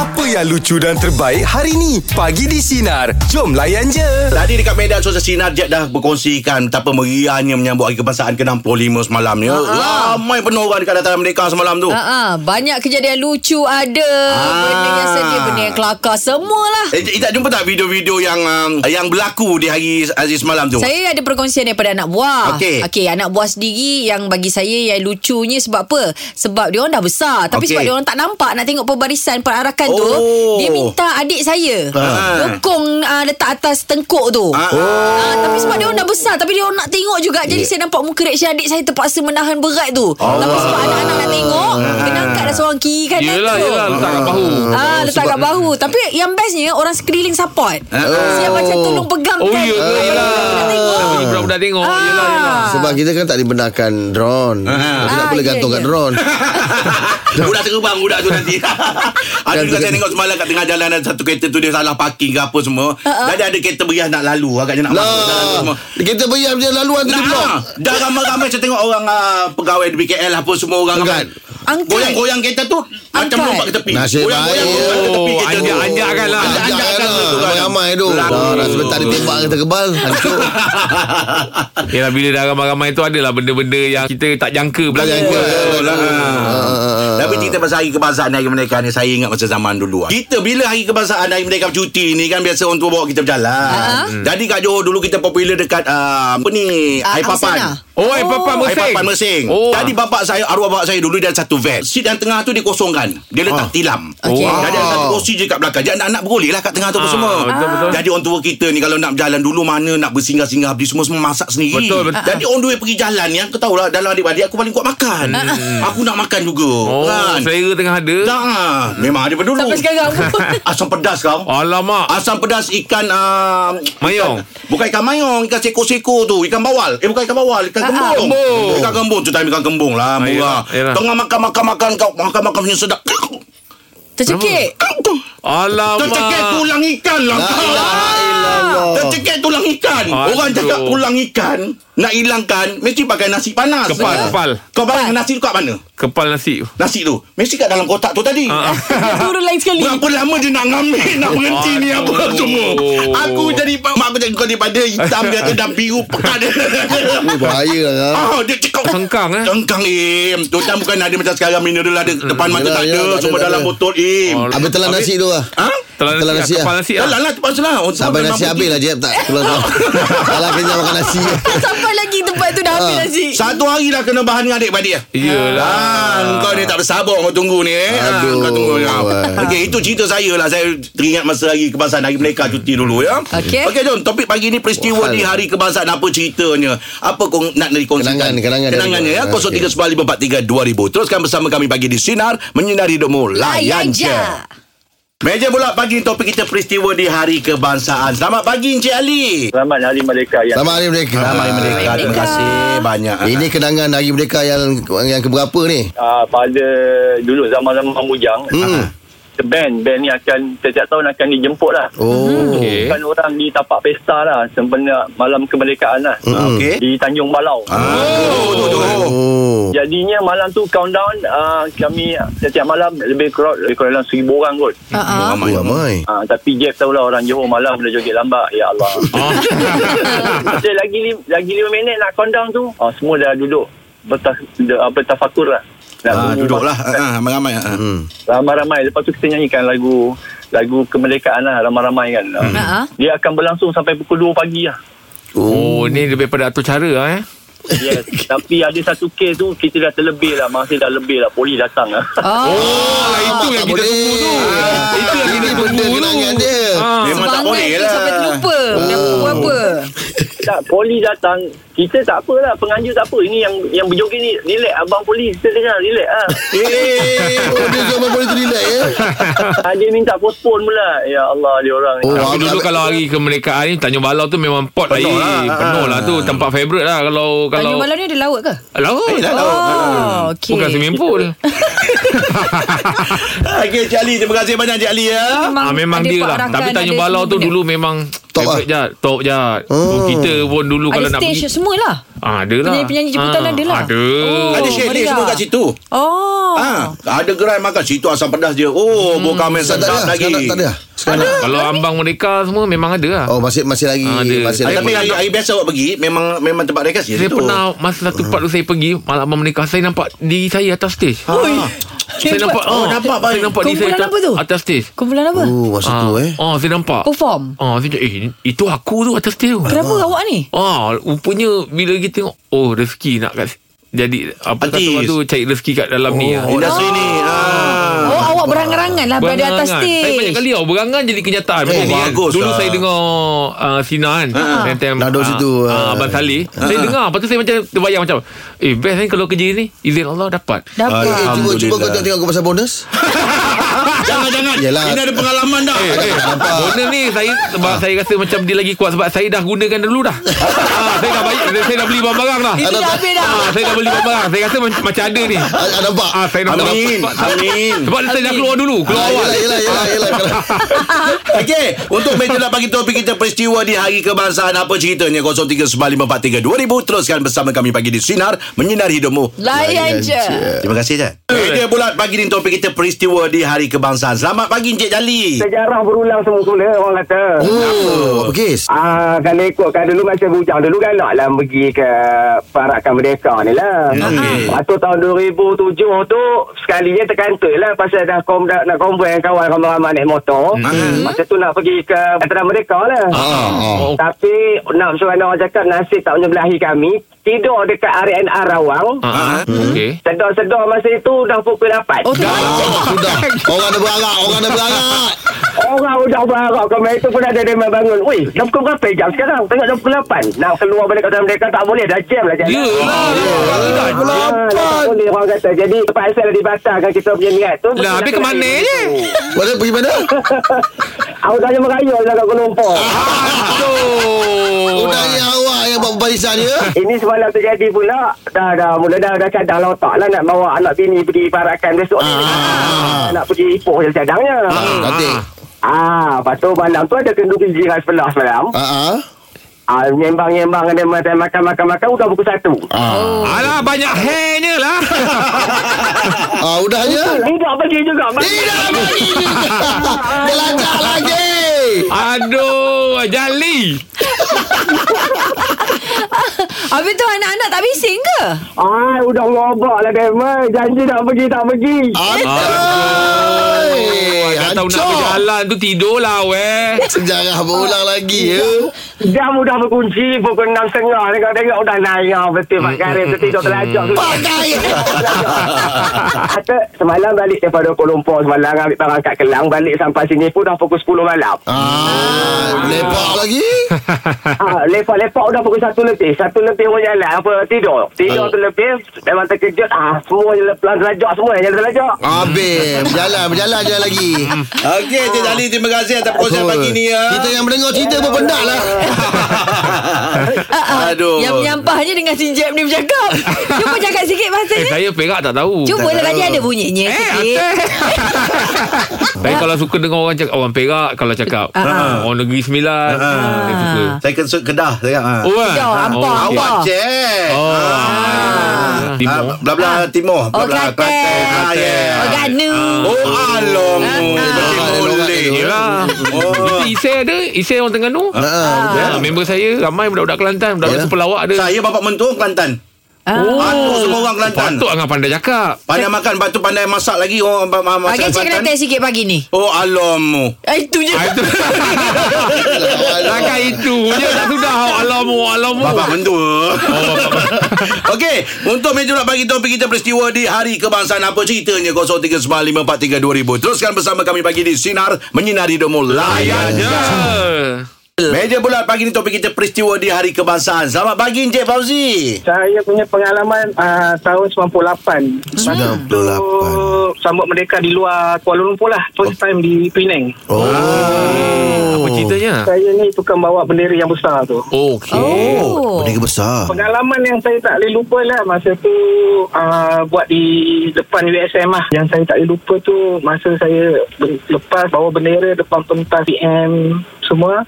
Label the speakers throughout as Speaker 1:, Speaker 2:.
Speaker 1: Apa yang lucu dan terbaik hari ni? Pagi di Sinar. Jom layan je.
Speaker 2: Tadi dekat media sosial Sinar Jet dah berkongsikan betapa meriahnya menyambut Hari Kebangsaan ke-65 semalam ni. Ramai penuh orang dekat dataran Merdeka semalam tu.
Speaker 3: Ah, banyak kejadian lucu ada.
Speaker 2: Ah.
Speaker 3: Benda yang sedia, benda yang kelakar semualah.
Speaker 2: Eh, tak jumpa tak video-video yang um, yang berlaku di hari hari semalam tu?
Speaker 3: Saya ada perkongsian daripada anak buah.
Speaker 2: Okey.
Speaker 3: Okey, anak buah sendiri yang bagi saya yang lucunya sebab apa? Sebab dia orang dah besar. Tapi
Speaker 2: Okey.
Speaker 3: sebab dia orang tak nampak nak tengok pembarisan perarakan tu,
Speaker 2: Oh.
Speaker 3: dia minta adik saya
Speaker 2: Ah.
Speaker 3: dokong uh, letak atas tengkuk tu.
Speaker 2: Ah.
Speaker 3: Ah, tapi sebab dia orang dah besar Tapi dia orang nak tengok juga Jadi saya nampak muka reaction adik saya Terpaksa menahan berat tu Tapi sebab anak-anak nak tengok Kena angkat dah seorang kiri kanan
Speaker 4: Yelah,
Speaker 3: tu
Speaker 4: yelah, letak kat bahu.
Speaker 3: Ah, letak kat bahu Tapi yang bestnya Orang sekeliling support Siap macam tolong pegang
Speaker 4: Oh,
Speaker 3: kan.
Speaker 4: ya ke?
Speaker 3: Ah,
Speaker 4: Yelah. budak-budak tengok.
Speaker 3: Ah.
Speaker 4: Yelah, yelah.
Speaker 5: Sebab kita kan tak dibenarkan drone. Kita tak
Speaker 3: Ah,
Speaker 5: boleh
Speaker 3: ya,
Speaker 5: gantung kat
Speaker 3: ya.
Speaker 5: drone.
Speaker 2: budak terbang budak tu nanti. ada juga saya tengok semalam kat tengah jalan ada satu kereta tu dia salah parking ke apa semua. Jadi ada kereta beriah nak lalu agaknya nak masuk jalan tu semua.
Speaker 5: Lah, kita beriam dia laluan tu
Speaker 2: Nah,
Speaker 5: di blok.
Speaker 2: dah ramai-ramai saya tengok orang uh, pegawai di BKL apa semua orang
Speaker 5: Angkat.
Speaker 3: Angkat.
Speaker 2: Goyang-goyang kereta tu macam lompat ke tepi.
Speaker 5: Nasib
Speaker 2: Goyang-goyang
Speaker 5: baik.
Speaker 2: ke tepi
Speaker 4: Oh,
Speaker 2: kereta
Speaker 4: lah.
Speaker 2: Anjak-anjakkan tu kan.
Speaker 5: Ramai-ramai tu.
Speaker 2: Lalu.
Speaker 5: Dah dah sebentar ditembak kita kebal. Hancur.
Speaker 4: Yelah bila dah ramai-ramai tu adalah benda-benda yang kita tak jangka
Speaker 5: Tak
Speaker 4: berlaku.
Speaker 5: jangka.
Speaker 2: Lah. Tapi cerita pasal hari kebangsaan hari merdeka ni Saya ingat masa zaman dulu Kita bila hari kebangsaan hari merdeka cuti ni kan Biasa orang tua bawa kita berjalan
Speaker 3: Ha?
Speaker 2: Jadi kat Johor dulu kita popular dekat uh, Apa ni
Speaker 3: Ah,
Speaker 2: Air Papan
Speaker 3: Angsana.
Speaker 4: Oh, air papan
Speaker 2: Air
Speaker 4: mersing.
Speaker 2: Papan Mersing
Speaker 4: Oh.
Speaker 2: Jadi bapak saya Arwah bapak saya dulu Dia ada satu van Seat yang tengah tu dia kosongkan Dia letak tilam
Speaker 3: Okey.
Speaker 2: Ah. Jadi ada satu kursi je kat belakang Jadi anak-anak bergolek lah kat tengah tu
Speaker 4: Ah,
Speaker 2: semua
Speaker 4: betul-betul.
Speaker 2: Jadi orang tua kita ni Kalau nak berjalan dulu Mana nak bersinggah-singgah Beli semua-semua masak sendiri
Speaker 4: Betul, betul.
Speaker 2: Jadi orang dua pergi jalan ni Aku tahu lah Dalam adik-adik Aku paling kuat makan Aku nak makan juga
Speaker 4: Oh,
Speaker 2: kan?
Speaker 4: selera tengah ada.
Speaker 2: Tak Memang ada dulu
Speaker 3: Sampai sekarang pun.
Speaker 2: Asam pedas kau
Speaker 4: Alamak.
Speaker 2: Asam pedas ikan uh,
Speaker 4: Mayong.
Speaker 2: ikan, Bukan ikan mayong Ikan seko-seko tu Ikan bawal Eh bukan ikan bawal Ikan
Speaker 3: Ah,
Speaker 2: kembung
Speaker 4: kembung.
Speaker 2: Ikan kembung tu time ikan kembung lah
Speaker 4: Ah,
Speaker 2: Murah
Speaker 4: yelah.
Speaker 2: Tengah makan-makan-makan kau Makan-makan punya sedap
Speaker 3: Tercekik.
Speaker 4: Alamak.
Speaker 2: Tercekik tulang ikan lah
Speaker 5: La
Speaker 2: kau. Tercekik tulang ikan Orang
Speaker 4: Aduh.
Speaker 2: cakap tulang ikan Nak hilangkan Mesti pakai nasi panas
Speaker 4: Kepal,
Speaker 2: Ya.
Speaker 4: kepal.
Speaker 2: Kau bayang nasi tu kat mana
Speaker 4: Kepal nasi.
Speaker 2: Nasi tu Mesti kat dalam kotak tu tadi
Speaker 4: Ah,
Speaker 3: Turun lain sekali.
Speaker 2: Berapa lama dia nak ngambil Nak berhenti ni apa
Speaker 4: Aduh.
Speaker 2: semua Aku jadi Mak aku jadi kau daripada Hitam dia ke Dan biru pekat dia
Speaker 5: Ni bahaya lah.
Speaker 2: Ah, dia cakap
Speaker 4: Sengkang, eh?
Speaker 2: Sengkang im Tu bukan ada macam sekarang Mineral ada Depan mata
Speaker 5: Yelah,
Speaker 2: tak ada Semua dalam botol im
Speaker 4: Oh,
Speaker 5: Habis telan nasi tu lah.
Speaker 2: Ha?
Speaker 4: Telan
Speaker 5: Telan
Speaker 4: nasi,
Speaker 5: nasi
Speaker 4: lah.
Speaker 5: lah.
Speaker 4: Nasi lah.
Speaker 2: lah lah Terpaksa lah
Speaker 5: Sampai nasi habis lah Jeb tak keluar keluar. Salah kenyang makan nasi.
Speaker 3: Sampai lagi tempat tu dah habis
Speaker 5: Ah.
Speaker 3: nasi.
Speaker 2: Satu hari dah kena bahan dengan adik-beradik lah
Speaker 4: Yelah.
Speaker 2: Ah, kau ni tak bersabar kau tunggu ni eh. Ah,
Speaker 5: Aduh.
Speaker 2: kau tunggu ya.
Speaker 5: Wah.
Speaker 2: Okey, itu cerita saya lah. Saya teringat masa hari kebangsaan hari Merdeka cuti dulu ya.
Speaker 3: Okey.
Speaker 2: Okey, jom. Topik pagi ni peristiwa
Speaker 5: Wah.
Speaker 2: di hari kebangsaan apa ceritanya? Apa kau nak dikongsikan?
Speaker 5: Kenangan, kenangan
Speaker 2: Kenangannya ya.
Speaker 5: dari-
Speaker 2: 0395432000. Teruskan bersama kami pagi di Sinar menyinari hidupmu. Layan je. Meja pula pagi topik kita peristiwa di hari kebangsaan. Selamat pagi Encik Ali.
Speaker 6: Selamat Hari Merdeka yang
Speaker 5: Selamat Hari Merdeka.
Speaker 2: Selamat Hari Merdeka. Terima kasih banyak.
Speaker 5: Ini kenangan Hari Merdeka yang yang keberapa ni?
Speaker 6: uh, pada dulu zaman-zaman Bujang
Speaker 5: Hmm.
Speaker 6: Band band ni akan setiap tahun akan dijemput lah
Speaker 5: Oh.
Speaker 4: Okey.
Speaker 6: kan orang di tapak pesta lah sempena malam kemerdekaan lah
Speaker 5: Hmm.
Speaker 2: Okey.
Speaker 6: di Tanjung Balau
Speaker 2: Oh, tu, tu, tu.
Speaker 5: Oh.
Speaker 6: jadinya malam tu countdown uh, kami setiap malam lebih kurang lebih kurang dalam seribu orang kot
Speaker 3: ah.
Speaker 2: Ramai.
Speaker 5: Oh, ramai.
Speaker 6: uh, tapi Jeff tahulah orang Johor malam boleh joget lambat ya Allah Jadi lagi lagi lima minit nak countdown tu uh, semua dah duduk bertas, ber, bertafakur lah Nak
Speaker 2: Ah,
Speaker 6: tunggu
Speaker 2: duduklah.
Speaker 6: masa-
Speaker 2: Ah, ramai-ramai. Ah.
Speaker 5: Hmm.
Speaker 6: Ramai-ramai Lepas tu kita nyanyikan lagu Lagu kemerdekaan lah Ramai-ramai kan hmm.
Speaker 3: Ha ah.
Speaker 6: Dia akan berlangsung Sampai pukul 2 pagi lah
Speaker 4: Oh, ni lebih pada atur cara lah eh.
Speaker 6: Yes Tapi ada satu kes tu Kita dah terlebih lah Masih dah lebih lah Polis datang lah
Speaker 3: Oh.
Speaker 4: Oh, lah itu yang kita tunggu tu. Itu yang kita tunggu tu.
Speaker 5: dia.
Speaker 4: Ah.
Speaker 2: Memang tak boleh
Speaker 3: Semangat
Speaker 2: lah.
Speaker 3: Sampai terlupa. Dah pukul berapa?
Speaker 6: Tak, Polis datang Kita tak apalah Penganjur tak apa Ini yang yang berjoget ni Relax Abang polis Kita dengar relax lah
Speaker 2: Eh,
Speaker 5: Oh, dia zaman boleh tu relax ya.
Speaker 6: ah, Dia minta postpone pula Ya Allah dia orang
Speaker 5: Oh,
Speaker 4: Tapi
Speaker 5: agak-
Speaker 4: dulu kalau hari kemerdekaan ni Tanjung Balau tu memang pot
Speaker 2: Penuh
Speaker 4: air.
Speaker 2: lah.
Speaker 4: Penuh lah tu tempat favourite lah kalau kalau
Speaker 3: Tanjung Balau ni ada laut ke?
Speaker 4: Laut.
Speaker 2: Eh, laut.
Speaker 3: Oh, okey.
Speaker 4: Bukan swimming pool.
Speaker 2: Okey, Cik Ali. Terima kasih banyak Cik Ali ya.
Speaker 4: Ah, memang
Speaker 3: ada
Speaker 4: dia lah. Tapi Tanjung Balau tu dulu memang
Speaker 5: Top lah.
Speaker 4: Top Jad
Speaker 5: Oh.
Speaker 4: Kita pun dulu Kalau
Speaker 3: Ada
Speaker 4: nak
Speaker 3: stage
Speaker 4: pergi
Speaker 3: semua lah
Speaker 4: ah, Ada lah
Speaker 3: Penyanyi-penyanyi jemputan
Speaker 4: Ah,
Speaker 3: ada lah.
Speaker 4: Ada
Speaker 3: Oh.
Speaker 2: Ada chalet
Speaker 3: meriah.
Speaker 2: semua kat situ.
Speaker 3: Oh
Speaker 2: Ah, ada gerai makan situ asam pedas je. Oh, hmm. bukan main
Speaker 5: ada
Speaker 2: sedap
Speaker 5: lah.
Speaker 2: lagi.
Speaker 5: Sekarang tak ada lah. Sekarang tak.
Speaker 4: Kalau ambang mereka semua Memang ada lah
Speaker 5: Oh masih masih lagi
Speaker 4: ada.
Speaker 5: masih
Speaker 2: Tapi
Speaker 5: lagi.
Speaker 2: hari, hari biasa awak pergi memang memang tempat rekreasi
Speaker 4: Saya
Speaker 2: situ.
Speaker 4: pernah Masa satu part tu saya pergi Malam abang menikah Saya nampak diri saya atas stage
Speaker 3: Ui.
Speaker 4: Saya nampak
Speaker 2: Oh, nampak
Speaker 4: Saya nampak saya
Speaker 3: Kumpulan apa tu?
Speaker 4: atas stage
Speaker 3: Kumpulan apa?
Speaker 5: Oh masa tu eh.
Speaker 4: Oh saya nampak
Speaker 3: Perform
Speaker 4: Oh saya Eh itu aku tu atas stage tu
Speaker 3: Kenapa awak ni?
Speaker 4: Ah, rupanya bila kita tengok oh rezeki nak kat jadi apa kata orang tu cari rezeki kat dalam ni ah.
Speaker 2: Industri ni. Ah.
Speaker 3: Awak berangan-angan lah Berada atas.
Speaker 4: Saya banyak
Speaker 3: stage
Speaker 4: kali tau Berangan jadi kenyataan.
Speaker 2: Eh, bagus
Speaker 4: Dulu
Speaker 2: lah.
Speaker 4: saya dengar uh, Sina kan? Time time
Speaker 5: Nak duduk situ,
Speaker 4: uh,
Speaker 5: ah.
Speaker 4: Abang Saleh. Saya dengar Lepas tu saya macam Terbayang macam Eh best kan kalau kerja ni Izin Allah dapat?
Speaker 5: Eh,
Speaker 3: Dapat
Speaker 5: cuba cuba kau tengok kau pasal bonus.
Speaker 2: Jangan-jangan.
Speaker 5: Yelah.
Speaker 2: Ini ada pengalaman dah.
Speaker 4: Eh, eh. Bonus ni saya sebab saya rasa macam dia lagi kuat sebab saya dah gunakan dulu dah. ah, saya dah bayar, saya dah beli barang-barang dah.
Speaker 3: Itu dah habis dah
Speaker 4: Ah, saya dah beli barang-barang. Saya rasa macam, macam ada ni.
Speaker 5: Ah, ah, nampak.
Speaker 4: Ah, saya nampak.
Speaker 2: Amin.
Speaker 4: Sebab,
Speaker 2: Amin.
Speaker 4: sebab saya dah keluar dulu, keluar
Speaker 5: Ah,
Speaker 4: awal.
Speaker 5: yelah, yelah, yelah, yelah. Kalau-
Speaker 2: Okey, untuk meja nak bagi topik kita peristiwa di Hari Kebangsaan apa ceritanya 0395432000 teruskan bersama kami pagi di Sinar menyinari hidupmu.
Speaker 3: Layan je
Speaker 2: Terima kasih Jan. Meja bulat pagi ni topik kita peristiwa di Hari Kebangsaan. Selamat pagi Encik Jali.
Speaker 7: Sejarah berulang semula orang kata.
Speaker 5: Oh, apa kes?
Speaker 7: Ah, kalau ikutkan dulu masa bujang dulu galak lah pergi ke Parakan Merdeka ni lah. Waktu tahun 2007 tu sekalinya terkantoi lah pasal dah kom, dah, nak konvoi dengan kawan ramai-ramai naik motor.
Speaker 2: Hmm.
Speaker 7: Masa tu nak pergi ke Veteran Merdeka lah.
Speaker 5: Ah, ah.
Speaker 4: Oh,
Speaker 7: Tapi nak seorang orang cakap nasib tak menyebelahi kami. Tidur dekat RNR Rawang.
Speaker 4: ah, ah. Okey.
Speaker 7: Sedar-sedar masa itu dah pukul 8.
Speaker 3: Oh tak
Speaker 5: Oh, sudah. Orang dah berarak, orang dah berarak.
Speaker 7: Orang udah berharap Kami itu pun ada dia bangun Weh dah pukul berapa jam sekarang Tengok dah pukul 8 Nak keluar balik kata mereka Tak boleh dah jam lah jalan
Speaker 4: Yelah.
Speaker 7: Ah, tak boleh orang kata Jadi terpaksa dah dibatalkan kita punya niat tu
Speaker 4: Lah, habis ke mana je?
Speaker 5: Mana pergi mana?
Speaker 7: Aku tanya merayun lah kat Kuala Lumpur
Speaker 4: Aduh.
Speaker 5: Udahnya awak yang buat barisan ya.
Speaker 7: Ini semalam terjadi pula Dah dah mula dah dah cadang lah otak lah Nak bawa anak bini pergi parakan besok ni
Speaker 5: Ah.
Speaker 7: Nak pergi ipoh je cadangnya
Speaker 5: Nanti.
Speaker 7: Ah, lepas tu malam tu ada kenduri jiran sebelah semalam
Speaker 5: Ah, ah.
Speaker 7: Ah, nyembang-nyembang dia makan makan makan udah pukul satu.
Speaker 5: Ah.
Speaker 4: Alah banyak hairnya lah.
Speaker 5: Ah, udahnya.
Speaker 7: Tidak pergi juga.
Speaker 5: Tidak. Dia lancar lagi.
Speaker 4: Aduh, jali.
Speaker 3: Habis tu anak-anak tak bising ke?
Speaker 7: Ah, udah ngobak lah dia. Mai. Janji nak pergi, tak pergi.
Speaker 5: Aduh.
Speaker 4: Dah tahu nak berjalan tu tidur lah weh.
Speaker 5: Sejarah berulang lagi ya.
Speaker 7: Jam udah berkunci pukul 6.30. Tengok-tengok udah naik. Ah, betul Pak Karim. Tu tidur terlajak.
Speaker 5: Pakai.
Speaker 7: Kata semalam balik daripada Kuala Lumpur semalam ambil barang kat Kelang balik sampai sini pun dah pukul 10 malam.
Speaker 5: Ah, lepak lagi.
Speaker 7: Ah, lepak-lepak udah pukul 1 lebih. 1 lebih pun jalan apa tidur. Tidur
Speaker 5: Oh.
Speaker 7: tu lebih memang terkejut. Ah, semua je pelan terlajak semua yang terlajak.
Speaker 5: Habis. Berjalan, berjalan je lagi.
Speaker 2: Okey, Encik Jali terima kasih atas perkongsian pagi ni ya.
Speaker 5: Kita yang mendengar cerita pun penat lah.
Speaker 2: Aduh.
Speaker 3: Yang menyampahnya dengan si Jeb ni bercakap. Cuba cakap sikit
Speaker 4: Eh,
Speaker 3: bahasanya.
Speaker 4: saya perak tak tahu.
Speaker 3: Cuba lah tadi ada bunyinya
Speaker 4: Eh,
Speaker 3: sikit.
Speaker 4: Saya kalau suka dengar orang cakap orang perak kalau cakap
Speaker 3: Ah.
Speaker 4: orang negeri sembilan. Saya suka.
Speaker 2: Saya kensut Kedah saya. Ha.
Speaker 4: Oh, kan?
Speaker 3: Kedah, apa,
Speaker 4: Oh,
Speaker 3: apa?
Speaker 2: Awak cek.
Speaker 4: Oh.
Speaker 2: Ah,
Speaker 4: Timur.
Speaker 2: belah-belah timur.
Speaker 3: Oh,
Speaker 2: Belah-belah
Speaker 3: Kelantan.
Speaker 2: Ah, yeah.
Speaker 3: Oh, Ganu.
Speaker 2: Oh, alom. Betul
Speaker 5: Ah,
Speaker 2: boleh.
Speaker 4: Yelah
Speaker 2: Oh.
Speaker 4: Isai ada Isai orang Terengganu
Speaker 5: Ah,
Speaker 4: Ya, member saya ramai budak-budak Kelantan, budak-budak
Speaker 5: Yalah.
Speaker 4: sepelawak ada.
Speaker 2: Saya bapak mentua Kelantan.
Speaker 3: Oh.
Speaker 2: Atuk semua orang Kelantan.
Speaker 4: Patut Angah pandai cakap.
Speaker 2: Pandai makan, lepas tu pandai masak lagi orang ma- ma-
Speaker 3: Bagi
Speaker 2: masak
Speaker 3: cik Kelantan sikit pagi ni.
Speaker 2: Oh, alamu.
Speaker 3: Eh, Itu je.
Speaker 4: Ah, itu. Takkan itu je tak sudah. Alamu, alamu.
Speaker 2: Bapak mentua.
Speaker 4: Oh, bapak.
Speaker 2: Okey, untuk meja nak bagi topik kita peristiwa di Hari Kebangsaan apa ceritanya 0395432000. Teruskan bersama kami pagi di Sinar menyinari hidupmu layan
Speaker 4: Ya.
Speaker 2: Meja bulat pagi ni topik kita peristiwa di Hari Kebangsaan. Selamat pagi Encik Fauzi.
Speaker 7: Saya punya pengalaman uh, tahun 98. Masa
Speaker 5: 98.
Speaker 7: tu sambut merdeka di luar Kuala Lumpur lah. First time di Penang.
Speaker 5: Oh.
Speaker 4: Apa ceritanya?
Speaker 7: Saya ni tukang bawa bendera yang besar tu.
Speaker 4: Okey.
Speaker 3: Oh.
Speaker 5: Bendera besar.
Speaker 7: Pengalaman yang saya tak boleh lupa lah masa tu uh, buat di depan USM lah. Yang saya tak boleh lupa tu masa saya lepas bawa bendera depan pentas PM semua.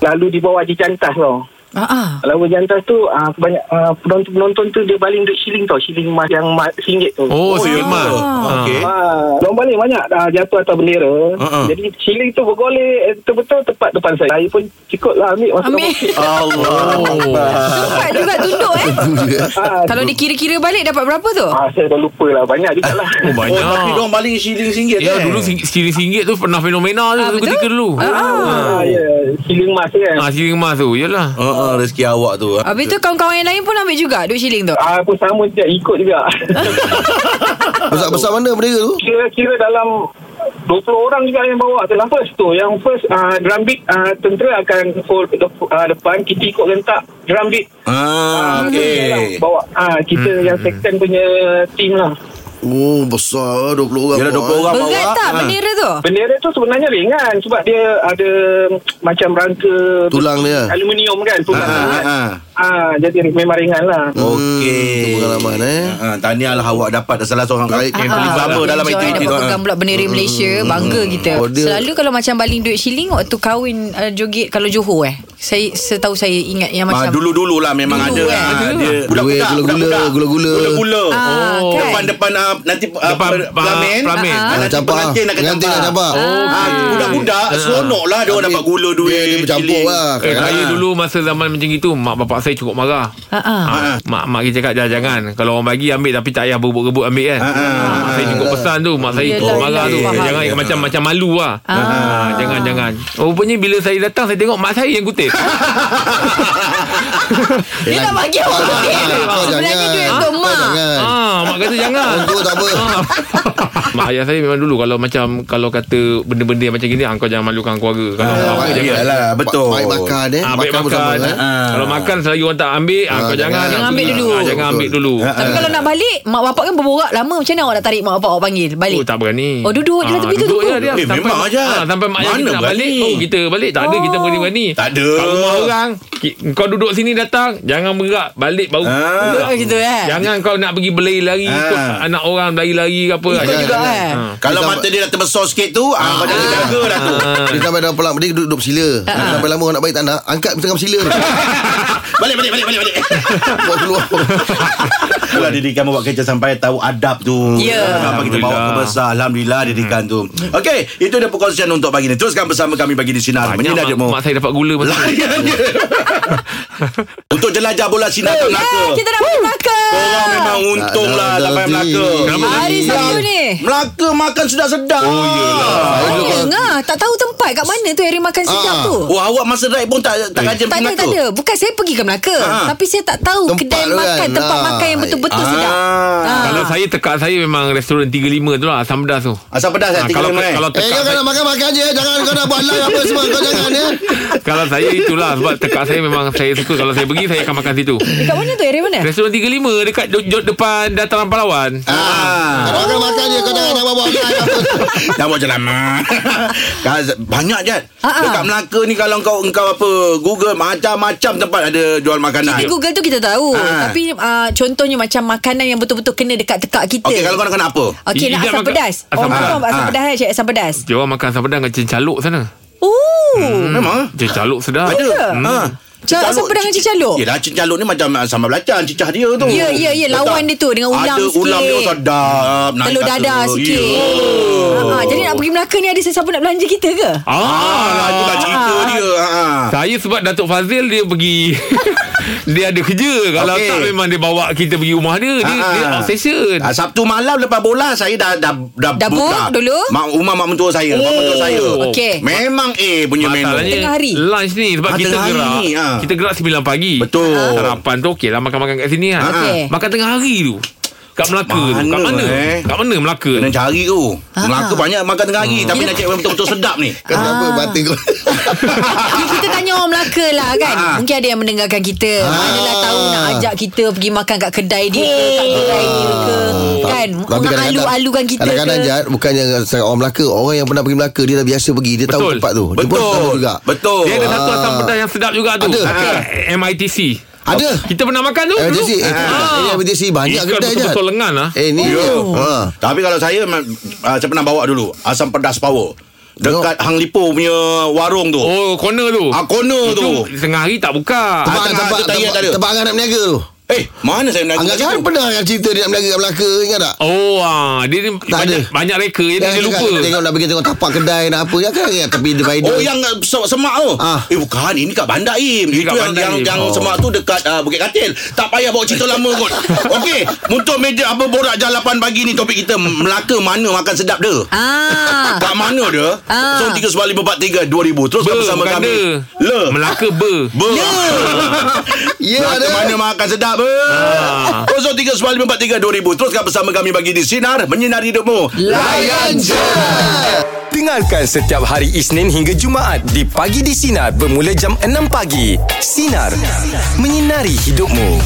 Speaker 7: Lalu di bawah di jantas tau.
Speaker 3: Ah, ah.
Speaker 7: Lalu jantas tu uh, banyak uh, penonton-penonton tu dia baling duit shilling tau. Shilling emas yang RM1 tu.
Speaker 4: Oh,
Speaker 2: Oh, ya
Speaker 4: oh
Speaker 2: ke? Okey.
Speaker 7: Ah, orang baling banyak dah jatuh atas bendera.
Speaker 2: Uh-uh.
Speaker 7: Jadi shilling tu bergolek eh, betul-betul tepat depan saya. Saya pun cikut lah ambil masuk
Speaker 3: Ambil.
Speaker 7: dalam poket.
Speaker 2: Allah.
Speaker 3: Cepat juga tunduk eh. Kalau dikira-kira balik dapat berapa tu?
Speaker 7: ah, saya dah lupa lah. Banyak jugalah.
Speaker 4: Oh,
Speaker 2: Oh,
Speaker 4: banyak.
Speaker 2: tapi diorang baling shilling singgit
Speaker 4: Ya,
Speaker 2: eh?
Speaker 4: dulu RM1 tu pernah fenomena tu
Speaker 3: Ah, betul?
Speaker 4: ketika dulu.
Speaker 7: ah, ya. Shilling emas kan.
Speaker 4: Ah, RM1 emas tu, yalah.
Speaker 2: Uh, uh, rezeki awak tu.
Speaker 3: Habis tu kawan-kawan yang lain pun ambil juga duit shilling tu.
Speaker 7: Ah, pun sama juga. Ikut juga.
Speaker 5: Besar-besar mana bendera tu?
Speaker 7: Kira-kira dalam 20 orang juga yang bawa dalam first tu. Yang first uh, drum beat uh, tentera akan hold dep- uh, depan. Kita ikut gentak drum beat.
Speaker 2: Ah, okey.
Speaker 7: Bawa ah kita yang second punya team lah.
Speaker 5: Oh, besar 20 orang.
Speaker 2: Yalah 20
Speaker 5: bawa, eh.
Speaker 2: orang bawa.
Speaker 3: Berat tak
Speaker 2: Ah.
Speaker 3: bendera tu?
Speaker 7: Bendera tu sebenarnya ringan sebab dia ada macam rangka
Speaker 5: Tulang dia.
Speaker 7: aluminium kan tulang.
Speaker 2: Ah,
Speaker 7: Ah,
Speaker 2: ah, ah.
Speaker 7: ah, jadi memang ringan lah.
Speaker 2: Okey.
Speaker 5: Hmm, pengalaman, eh.
Speaker 2: Ha, tahniahlah awak dapat salah seorang
Speaker 5: Baik.
Speaker 2: yang
Speaker 3: Ah,
Speaker 2: terlibat
Speaker 3: ah.
Speaker 2: dalam
Speaker 3: Enjoy
Speaker 2: aktiviti tu.
Speaker 3: dapat pegang pula bendera Malaysia Bangga kita
Speaker 5: Oh, dia-
Speaker 3: Selalu kalau macam baling duit shilling Waktu kahwin uh, joget Kalau Johor eh saya Setahu saya ingat yang
Speaker 2: Ah,
Speaker 3: macam
Speaker 2: dulu-dulu lah memang
Speaker 3: Dulu,
Speaker 2: ada
Speaker 3: eh.
Speaker 2: ah,
Speaker 3: Dulu.
Speaker 2: dia
Speaker 5: gula-gula, gula-gula.
Speaker 2: gula-gula
Speaker 3: Ah,
Speaker 4: Oh.
Speaker 3: kan?
Speaker 2: depan-depan ah, nanti ah,
Speaker 4: Depan,
Speaker 2: pelamin
Speaker 4: ah, pelamin.
Speaker 2: Ah, nanti
Speaker 5: Campak,
Speaker 2: pengantin nak
Speaker 5: pengantin nak campak.
Speaker 2: Ah, budak-budak seronok lah dia orang dapat gula duit
Speaker 5: Dia, dia bercampur lah.
Speaker 4: Eh, saya dulu masa zaman macam itu Mak bapak saya cukup marah
Speaker 3: Ah, ah.
Speaker 4: Ah, Mak mak kita cakap jangan, jangan Kalau orang bagi ambil Tapi tak payah berebut-rebut ambil kan
Speaker 2: Ah, ah.
Speaker 4: Ah, Mak saya cukup pesan tu Mak saya cukup marah tu. Jangan macam macam malu lah
Speaker 3: Ah.
Speaker 4: Ah, Jangan jangan Rupanya bila saya datang Saya tengok mak saya yang kutip
Speaker 3: Dia nak bagi orang
Speaker 5: Ah,
Speaker 3: duit
Speaker 5: kau
Speaker 3: Sebenarnya duit untuk mak
Speaker 5: jangan.
Speaker 4: ah, Mak kata jangan
Speaker 5: Untuk tak apa.
Speaker 4: Ah. Mak ayah saya memang dulu Kalau macam Kalau kata benda-benda yang macam gini ah, Kau jangan malukan keluarga Kalau
Speaker 5: Ah,
Speaker 4: apa
Speaker 5: baik,
Speaker 4: jangan.
Speaker 2: Yalah, betul.
Speaker 5: Baik makan eh.
Speaker 4: Ah, baik makan,
Speaker 5: bersama, eh.
Speaker 2: Ah.
Speaker 4: Kalau makan selagi orang tak ambil. Ah,
Speaker 5: Ah,
Speaker 4: Kau jangan.
Speaker 5: jangan.
Speaker 3: Jangan ambil dulu.
Speaker 4: ah, Jangan ambil dulu.
Speaker 2: Ah,
Speaker 3: Tapi kalau nak balik Mak bapak kan berborak lama. Macam mana awak nak tarik mak bapak awak panggil? Balik?
Speaker 4: Oh tak berani.
Speaker 3: Oh, duduk je lah tepi tu,
Speaker 4: Duduk je dia.
Speaker 2: Eh, memang aja.
Speaker 4: ah, Sampai mak ayah
Speaker 2: Mana
Speaker 4: kita nak balik. Oh kita balik. Tak ada kita berani-berani
Speaker 2: Tak ada.
Speaker 4: Kat rumah orang Kau duduk sini datang Jangan bergerak Balik baru
Speaker 2: Ah.
Speaker 3: Duduk gitu eh.
Speaker 4: Jangan kau nak pergi berlari-lari
Speaker 2: Ah.
Speaker 4: Ikut anak orang berlari-lari ke apa.
Speaker 3: Ikut juga eh.
Speaker 4: Ah.
Speaker 2: Kalau mata dia dah terbesar sikit tu ah, Kau jangan jaga dah
Speaker 5: Dia sampai dalam pelang Dia duduk, duduk bersila Sampai lama orang nak baik tak nak Angkat tengah bersila
Speaker 2: Balik balik balik balik balik
Speaker 5: Buat keluar
Speaker 2: Itulah didikan buat kerja sampai tahu adab tu.
Speaker 3: Ya.
Speaker 2: Kenapa kita bawa ke
Speaker 4: Alhamdulillah.
Speaker 2: besar. Alhamdulillah didikan tu. Okey, itu dia perkongsian untuk pagi ni. Teruskan bersama kami bagi di sinar.
Speaker 4: Banyak
Speaker 2: Menyinar
Speaker 4: mak,
Speaker 2: hidupmu.
Speaker 4: mak saya dapat gula masa.
Speaker 2: Untuk jelajah bola sinar kat Melaka.
Speaker 3: Eh, Kita dapat makan
Speaker 2: Korang memang untung
Speaker 5: Tak
Speaker 2: lah
Speaker 5: ada
Speaker 2: sampai
Speaker 5: rezeki.
Speaker 2: Melaka.
Speaker 3: Hari Sabtu ni
Speaker 2: Melaka makan sedap-sedap.
Speaker 4: Oh, yelah.
Speaker 3: Oh, Tak tahu tempat kat mana tu Area makan sedap
Speaker 5: Ah.
Speaker 3: tu
Speaker 2: Oh, awak masa ride pun tak tak rajin
Speaker 3: tak
Speaker 2: pergi
Speaker 3: ada,
Speaker 2: Melaka?
Speaker 3: tak ada. Bukan saya pergi ke Melaka.
Speaker 2: Ha.
Speaker 3: Tapi saya tak tahu
Speaker 5: Tempat
Speaker 3: kedai makan,
Speaker 5: kan.
Speaker 3: tempat
Speaker 5: Ah.
Speaker 3: makan yang betul-betul
Speaker 2: Ah.
Speaker 3: sedap. Ah.
Speaker 4: Kalau saya tekak saya memang restoran 35 tu lah Asam pedas tu
Speaker 2: Asam pedas
Speaker 4: Ah,
Speaker 2: saya
Speaker 4: kalau,
Speaker 2: tinggal
Speaker 4: kalau
Speaker 5: Eh
Speaker 4: tekak
Speaker 5: kau
Speaker 4: saya,
Speaker 5: nak makan-makan je Jangan kau nak buat live apa semua Kau jangan ya
Speaker 4: kalau saya itulah sebab tekak saya memang saya suka kalau saya pergi saya akan makan situ.
Speaker 3: Dekat mana tu? Area mana?
Speaker 4: Restoran 35 dekat de- de- depan dataran pahlawan.
Speaker 2: Ah.
Speaker 5: Kau makan-makan je Kau jangan nak buat live apa
Speaker 2: Dah buat jalan Kaz- Banyak je. Dekat Melaka ni Kalau kau engkau apa Google Macam-macam tempat ada Jual makanan
Speaker 3: Di Google tu kita tahu.
Speaker 2: Ah.
Speaker 3: Tapi uh, contohnya macam makanan yang betul-betul kena dekat tekak kita.
Speaker 2: Okey kalau kau nak kena apa
Speaker 3: Okey, nak asam
Speaker 4: makan-
Speaker 3: pedas.
Speaker 4: asam
Speaker 3: Oh,
Speaker 4: pedas.
Speaker 3: makan asam
Speaker 2: Ah.
Speaker 3: pedas eh, cik asam pedas.
Speaker 4: Dia orang makan asam pedas dengan cincaluk sana.
Speaker 3: Oh.
Speaker 2: Memang
Speaker 4: Cincaluk sedap.
Speaker 2: Ada
Speaker 4: Hmm.
Speaker 2: ha.
Speaker 3: Ca- asam pedas dengan cicaluk?
Speaker 2: Yelah cincaluk ni macam Sambal belacan Cicah dia tu
Speaker 3: Ya, ya, ya, lawan dia tu dengan ulam
Speaker 2: Ada
Speaker 3: sikit.
Speaker 2: ulam dia sedap
Speaker 3: Telur
Speaker 2: kata.
Speaker 3: dadar sikit.
Speaker 2: Ya.
Speaker 3: Ha, jadi nak pergi Melaka ni ada sesiapa nak belanja kita ke?
Speaker 4: Ah,
Speaker 2: Ah, itu dah cerita dia ha.
Speaker 4: Saya sebab Datuk Fazil dia pergi Dia ada kerja Kalau
Speaker 2: Okey.
Speaker 4: tak memang dia bawa kita pergi rumah dia Dia, dia obsession
Speaker 2: Ah, Sabtu malam lepas bola Saya dah Dah, dah,
Speaker 3: Dah book dulu?
Speaker 2: mak, Rumah mak mentua saya Mak mentua saya
Speaker 3: Okey.
Speaker 2: Memang A punya menu
Speaker 4: Masalahnya
Speaker 3: Tengah hari.
Speaker 4: Lunch ni Sebab
Speaker 2: Ah,
Speaker 4: kita
Speaker 2: hari
Speaker 4: gerak
Speaker 2: ni, ah.
Speaker 4: Kita gerak 9 pagi
Speaker 2: Betul.
Speaker 4: Sarapan tu okey lah Makan-makan kat sini kan
Speaker 2: Ah,
Speaker 3: Okey.
Speaker 4: Makan tengah hari tu Kat Melaka tu. Kat
Speaker 2: Mana,
Speaker 4: mana?
Speaker 2: Eh?
Speaker 4: Kat mana Melaka?
Speaker 2: Kena cari tu.
Speaker 3: Ah.
Speaker 2: Melaka banyak makan tengah hari Tapi nak cek yang betul-betul sedap ni.
Speaker 5: Kenapa batin kau
Speaker 3: Ni kita tanya orang Melaka lah kan?
Speaker 2: Ah.
Speaker 3: Mungkin ada yang mendengarkan kita. Manalah tahu nak ajak kita Pergi makan kat kedai dia ke Kat kedai dia ke Kan? Nak
Speaker 5: kadang-kadang-
Speaker 3: alu-alukan kita
Speaker 5: Kadang-kadang
Speaker 3: ke.
Speaker 5: Jad Bukannya orang Melaka Orang yang pernah pergi Melaka Dia dah biasa pergi Dia tahu
Speaker 4: Betul.
Speaker 5: tempat tu. Dia pun tahu
Speaker 2: Betul
Speaker 5: juga.
Speaker 2: Betul
Speaker 4: Dia ada satu
Speaker 5: Ah.
Speaker 4: asam pedas yang sedap juga tu.
Speaker 5: Ada.
Speaker 4: MITC
Speaker 5: Ada.
Speaker 4: Kita pernah makan tu dulu?
Speaker 5: MTC eh,
Speaker 4: Ah.
Speaker 5: Ini MTC banyak
Speaker 4: Ikan
Speaker 5: kedai Jad
Speaker 4: betul-betul lengan lah
Speaker 5: Eh ni
Speaker 2: Ya.
Speaker 5: ha.
Speaker 2: Tapi kalau saya uh, Saya pernah bawa dulu. Asam pedas power. Dekat Hang Lipo punya warung tu.
Speaker 4: Oh corner tu?
Speaker 2: Ah, corner tu.
Speaker 4: Itu tengah hari tak buka.
Speaker 2: Ah, tengah tu tak ingat tak ada.
Speaker 5: tebak, tebak Angah nak berniaga tu
Speaker 2: Eh mana saya nak
Speaker 5: Angah kan pernah yang cerita dia nak berniaga kat Melaka Ingat tak?
Speaker 4: Oh ah, Dia ni
Speaker 5: Tak
Speaker 4: banyak,
Speaker 5: ada.
Speaker 4: banyak reka Jadi dia
Speaker 5: Yang
Speaker 4: lupa.
Speaker 5: cakap, Tengok nak pergi tengok tapak kedai nak apa Ya kan ya, Tapi divider
Speaker 2: Oh yang se- semak tu?
Speaker 5: Ah.
Speaker 2: Eh bukan Ini kat Bandar Im.
Speaker 4: Ini
Speaker 2: Itu yang,
Speaker 4: Bandar
Speaker 2: yang,
Speaker 4: Im.
Speaker 2: yang
Speaker 4: Oh.
Speaker 2: semak tu Dekat uh, Bukit Katil. Tak payah bawa cerita lama kot. Okey Untuk meja apa Borak jam 8 pagi ni Topik kita Melaka mana makan sedap dia?
Speaker 3: Ah.
Speaker 2: Kat mana dia?
Speaker 3: Ah.
Speaker 2: So 3943 2000 Teruskan
Speaker 4: Ber
Speaker 2: bersama
Speaker 4: bukan
Speaker 2: kami. Le.
Speaker 4: Melaka ber
Speaker 2: Ber
Speaker 5: Ya.
Speaker 2: Melaka
Speaker 5: ada
Speaker 2: mana makan sedap ber
Speaker 4: Ah.
Speaker 2: 039543 2000 Teruskan bersama kami Bagi di Sinar Menyinari hidupmu
Speaker 5: Layan je
Speaker 1: Dengarkan setiap hari Isnin hingga Jumaat di Pagi di Sinar bermula jam 6 pagi. Sinar. Menyinari hidupmu.